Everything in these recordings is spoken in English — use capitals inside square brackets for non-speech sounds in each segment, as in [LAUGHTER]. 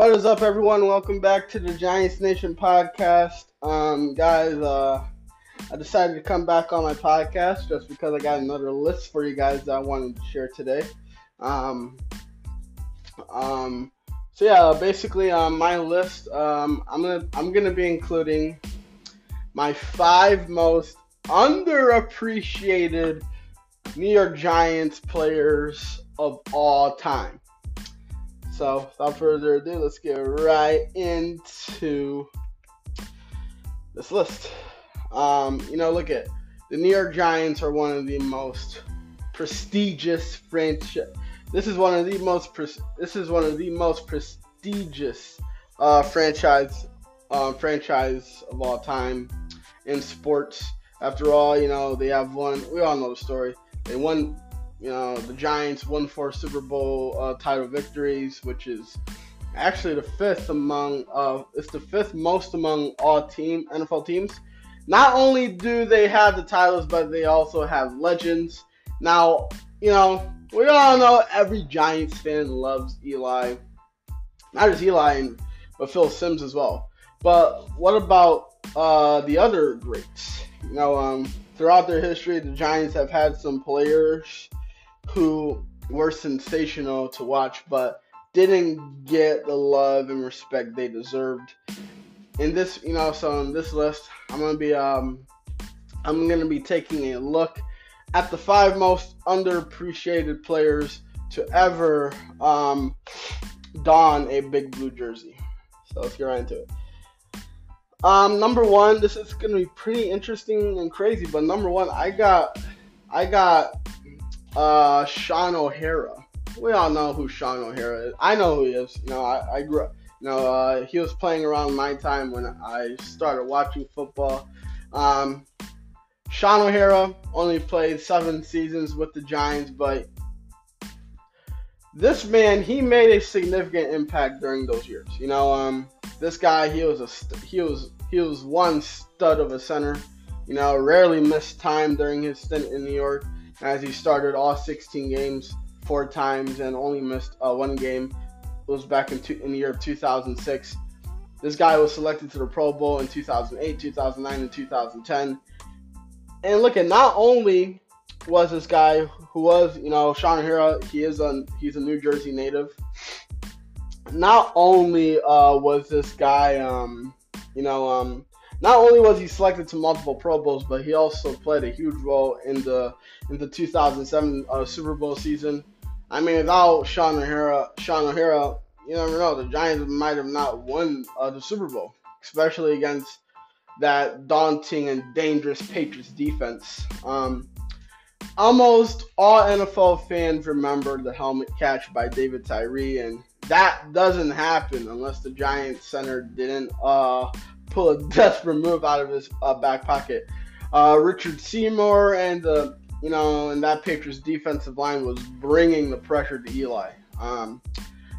What is up, everyone? Welcome back to the Giants Nation podcast. Um, guys, uh, I decided to come back on my podcast just because I got another list for you guys that I wanted to share today. Um, um, so yeah, basically on my list, um, I'm gonna I'm gonna be including my five most underappreciated New York Giants players of all time. So, without further ado, let's get right into this list. Um, you know, look at the New York Giants are one of the most prestigious franchise. This is one of the most pre- this is one of the most prestigious uh, franchise uh, franchise of all time in sports. After all, you know they have won. We all know the story. They won you know, the Giants won four Super Bowl uh, title victories, which is actually the fifth among uh, it's the fifth most among all team NFL teams. Not only do they have the titles, but they also have legends. Now, you know, we all know every Giants fan loves Eli. Not just Eli, but Phil Simms as well. But what about uh, the other greats? You know, um, throughout their history, the Giants have had some players who were sensational to watch, but didn't get the love and respect they deserved. In this, you know, so in this list, I'm gonna be um, I'm gonna be taking a look at the five most underappreciated players to ever um, don a big blue jersey. So let's get right into it. Um, number one, this is gonna be pretty interesting and crazy, but number one, I got, I got uh, Shaun O'Hara. We all know who Shaun O'Hara is. I know who he is. You know, I, I grew up. You know, uh, he was playing around my time when I started watching football. Um, Shaun O'Hara only played seven seasons with the Giants, but this man he made a significant impact during those years. You know, um, this guy he was a he was he was one stud of a center. You know, rarely missed time during his stint in New York as he started all 16 games four times and only missed uh, one game. It was back in, two, in the year of 2006. This guy was selected to the Pro Bowl in 2008, 2009, and 2010. And look at not only was this guy who was, you know, Shaun O'Hara, he is a he's a New Jersey native. Not only uh, was this guy, um, you know, um, not only was he selected to multiple Pro Bowls, but he also played a huge role in the in the 2007 uh, Super Bowl season. I mean, without Shaun O'Hara, Shaun O'Hara, you never know. The Giants might have not won uh, the Super Bowl, especially against that daunting and dangerous Patriots defense. Um, almost all NFL fans remember the helmet catch by David Tyree, and that doesn't happen unless the Giants center didn't uh, pull a desperate move out of his uh, back pocket. Uh, Richard Seymour and the you know, and that Patriots defensive line was bringing the pressure to Eli. Um,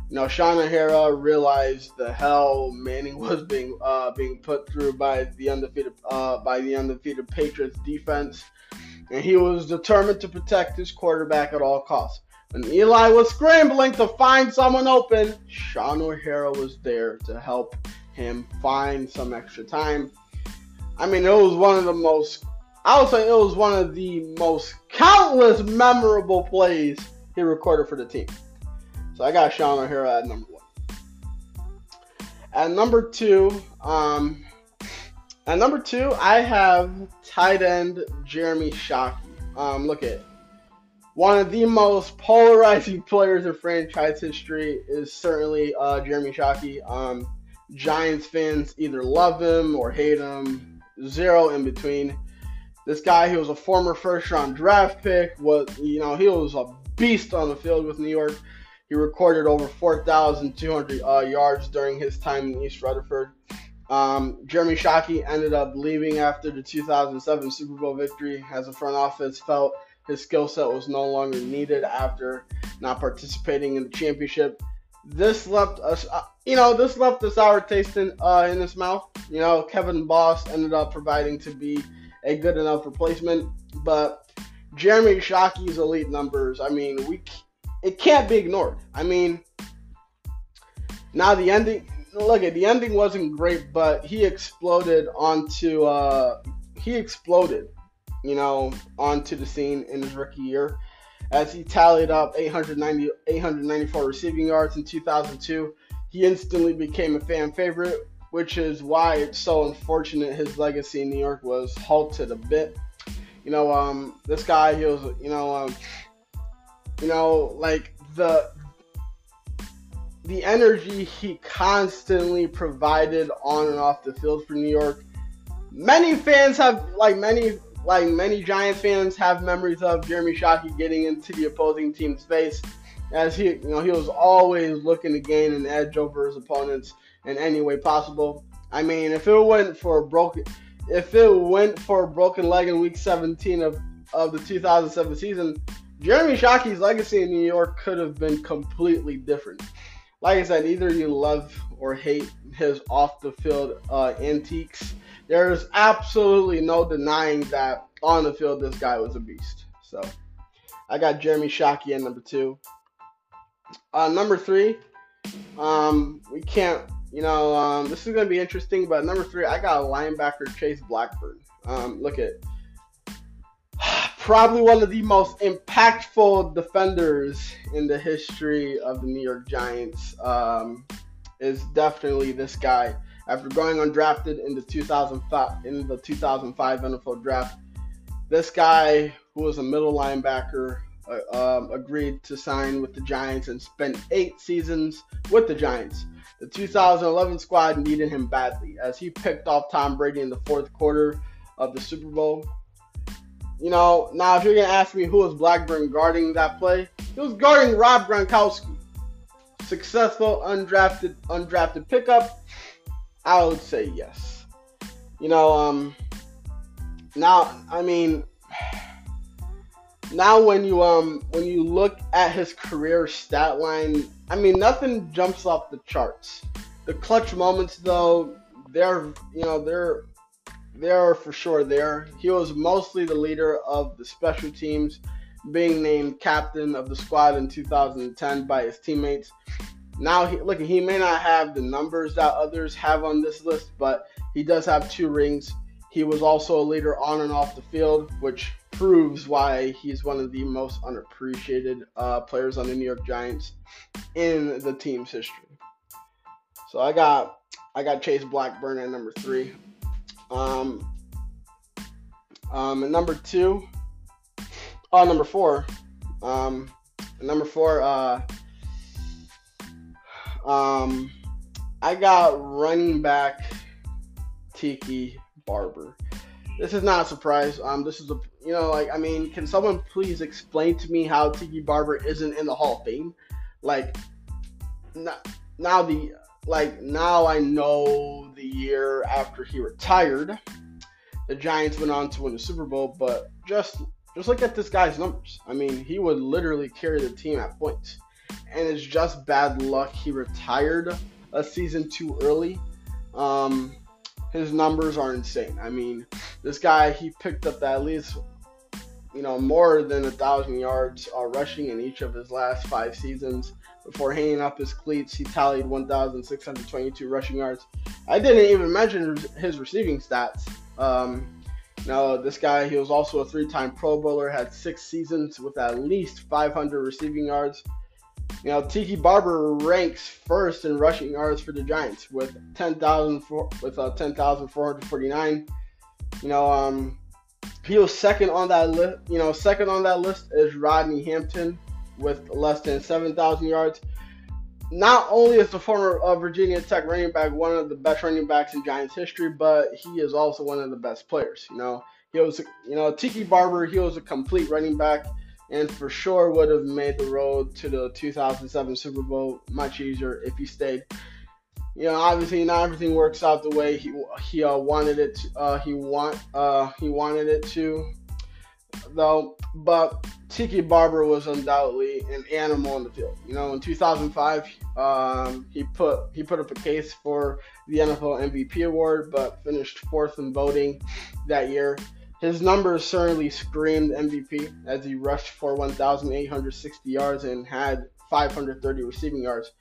you know, Shaun O'Hara realized the hell Manning was being uh, being put through by the undefeated uh, by the undefeated Patriots defense, and he was determined to protect his quarterback at all costs. When Eli was scrambling to find someone open, Shaun O'Hara was there to help him find some extra time. I mean, it was one of the most, I would say it was one of the most countless memorable plays he recorded for the team. So I got Shaun O'Hara at number one. At number two, um, at number two, I have tight end Jeremy Shockey. Um, look at one of the most polarizing [LAUGHS] players in franchise history is certainly uh, Jeremy Shockey. Um, Giants fans either love him or hate him. Zero in between. This guy, he was a former first round draft pick. Was you know he was a beast on the field with New York. He recorded over 4,200 uh, yards during his time in East Rutherford. Um, Jeremy Shockey ended up leaving after the 2007 Super Bowl victory as the front office felt his skill set was no longer needed after not participating in the championship this left us, uh, you know, this left a sour taste in uh, in his mouth. You know, Kevin Boss ended up providing to be a good enough replacement, but Jeremy Shockey's elite numbers, I mean, we it can't be ignored. I mean, Now the ending, look at the ending wasn't great, but he exploded onto uh, he exploded, you know, onto the scene in his rookie year as he tallied up 890, 894 receiving yards in 2002. He instantly became a fan favorite, which is why it's so unfortunate his legacy in New York was halted a bit. You know, um, this guy, he was, you know, um, you know, like the the energy he constantly provided on and off the field for New York. Many fans have, like many like many Giants fans have memories of Jeremy Shockey getting into the opposing team's face, as he, you know, he was always looking to gain an edge over his opponents in any way possible. I mean, if it went for a broken, if it went for a broken leg in Week 17 of of the 2007 season, Jeremy Shockey's legacy in New York could have been completely different. Like I said, either you love or hate his off the field uh, antiques there's absolutely no denying that on the field this guy was a beast. So I got Jeremy Shockey at number two. Uh, number three, um, we can't, you know, um, this is going to be interesting, but number three, I got linebacker, Chase Blackburn. Um, look at [SIGHS] probably one of the most impactful defenders in the history of the New York Giants um, is definitely this guy after going undrafted in the 2005 in the 2005 NFL draft. This guy, who was a middle linebacker, uh, um, agreed to sign with the Giants and spent eight seasons with the Giants. The 2011 squad needed him badly as he picked off Tom Brady in the fourth quarter of the Super Bowl. You know, now if you're gonna ask me who was Blackburn guarding that play, he was guarding Rob Gronkowski, successful undrafted undrafted pickup I would say yes. You know, um, now I mean, now when you um when you look at his career stat line, I mean nothing jumps off the charts. The clutch moments though, they're you know they're they're for sure there. He was mostly the leader of the special teams, being named captain of the squad in 2010 by his teammates. Now, he, look, he may not have the numbers that others have on this list, but he does have two rings. He was also a leader on and off the field, which proves why he's one of the most unappreciated uh, players on the New York Giants in the team's history. So I got I got Chase Blackburn at number three. Um, um, and number two, oh, number four. Um, number four, uh, um, I got running back Tiki Barber. This is not a surprise. Um, this is a you know like I mean, can someone please explain to me how Tiki Barber isn't in the Hall of Fame? Like, now the like now I know the year after he retired, the Giants went on to win the Super Bowl, but just just look at this guy's numbers. I mean, he would literally carry the team at points and it's just bad luck he retired a season too early. Um, his numbers are insane. I mean, this guy he picked up at least you know more than a thousand yards uh, rushing in each of his last five seasons. Before hanging up his cleats, he tallied 1,622 rushing yards. I didn't even mention his receiving stats. Um, now, this guy, he was also a three-time Pro Bowler, had six seasons with at least 500 receiving yards. You know, Tiki Barber ranks first in rushing yards for the Giants with 10,000 with uh, 10,449. You know, um, he was second on that list. You know, second on that list is Rodney Hampton with less than 7,000 yards. Not only is the former uh, Virginia Tech running back one of the best running backs in Giants history, but he is also one of the best players. You know, he was, you know, Tiki Barber. He was a complete running back and for sure would have made the road to the 2007 Super Bowl much easier if he stayed. You know, obviously not everything works out the way he he uh, wanted it. To, uh, he want uh, he wanted it to, though. But Tiki Barber was undoubtedly an animal in the field. You know, in 2005, um, he put he put up a case for the NFL MVP award, but finished fourth in voting that year. His numbers certainly screamed MVP as he rushed for 1,860 yards and had 530 receiving yards.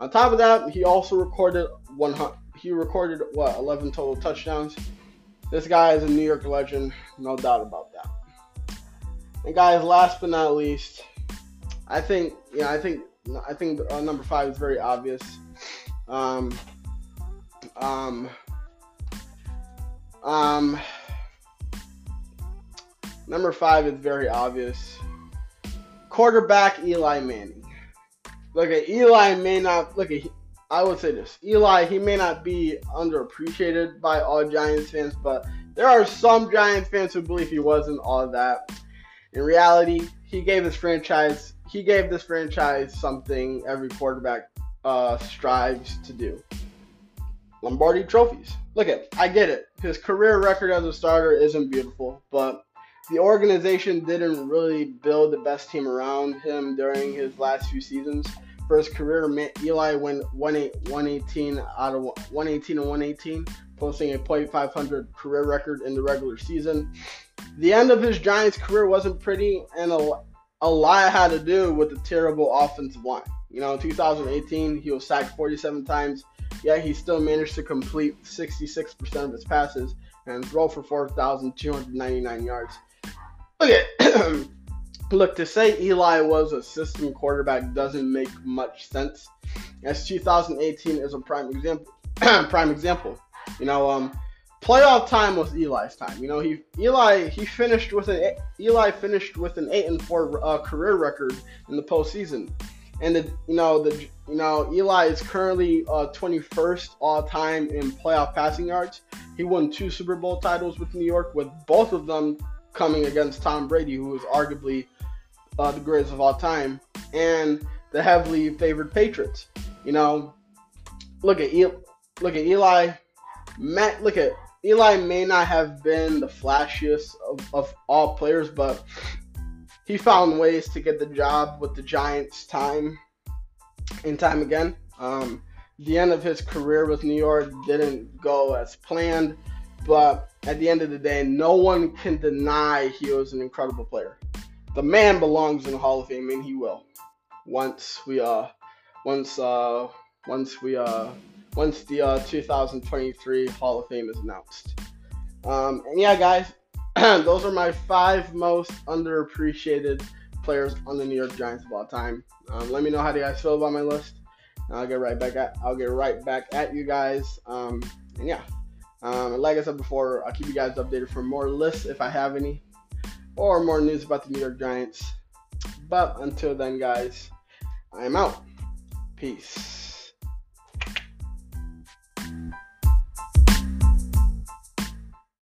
On top of that, he also recorded 100. He recorded what 11 total touchdowns. This guy is a New York legend, no doubt about that. And guys, last but not least, I think yeah, I think I think uh, number five is very obvious. Um, um, um, number five is very obvious. Quarterback Eli Manning. Look at Eli may not look at. I would say this: Eli, he may not be underappreciated by all Giants fans, but there are some Giants fans who believe he wasn't all that. In reality, he gave this franchise he gave this franchise something every quarterback uh, strives to do. Lombardi trophies. Look at, I get it. His career record as a starter isn't beautiful, but the organization didn't really build the best team around him during his last few seasons. For his career, Eli went 118 out of 118 and 118, posting a .500 career record in the regular season. The end of his Giants career wasn't pretty, and a, a lot had to do with the terrible offensive line. You know, in 2018, he was sacked 47 times, yet he still managed to complete 66% of his passes and throw for 4,299 yards. Look at [CLEARS THROAT] look to say Eli was a system quarterback doesn't make much sense. As 2018 is a prime example. [CLEARS THROAT] prime example. You know, um, playoff time was Eli's time. You know, he Eli he finished with an Eli finished with an eight and four uh, career record in the postseason, and the you know the you know Eli is currently uh, 21st all time in playoff passing yards. He won two Super Bowl titles with New York, with both of them coming against Tom Brady, who is arguably uh, the greatest of all time, and the heavily favored Patriots. You know, look at Eli, look at Eli. Matt, look at Eli may not have been the flashiest of, of all players, but he found ways to get the job with the Giants time and time again. Um, the end of his career with New York didn't go as planned, but at the end of the day, no one can deny he was an incredible player. The man belongs in the Hall of Fame, and he will. Once we uh, once uh, once we uh once the uh, 2023 Hall of Fame is announced. Um, and yeah, guys, [CLEARS THROAT] those are my five most underappreciated players on the New York Giants of all time. Um, let me know how you guys feel about my list. I'll get right back at I'll get right back at you guys. Um, and yeah, um, like I said before, I'll keep you guys updated for more lists if I have any, or more news about the New York Giants. But until then, guys, I am out. Peace.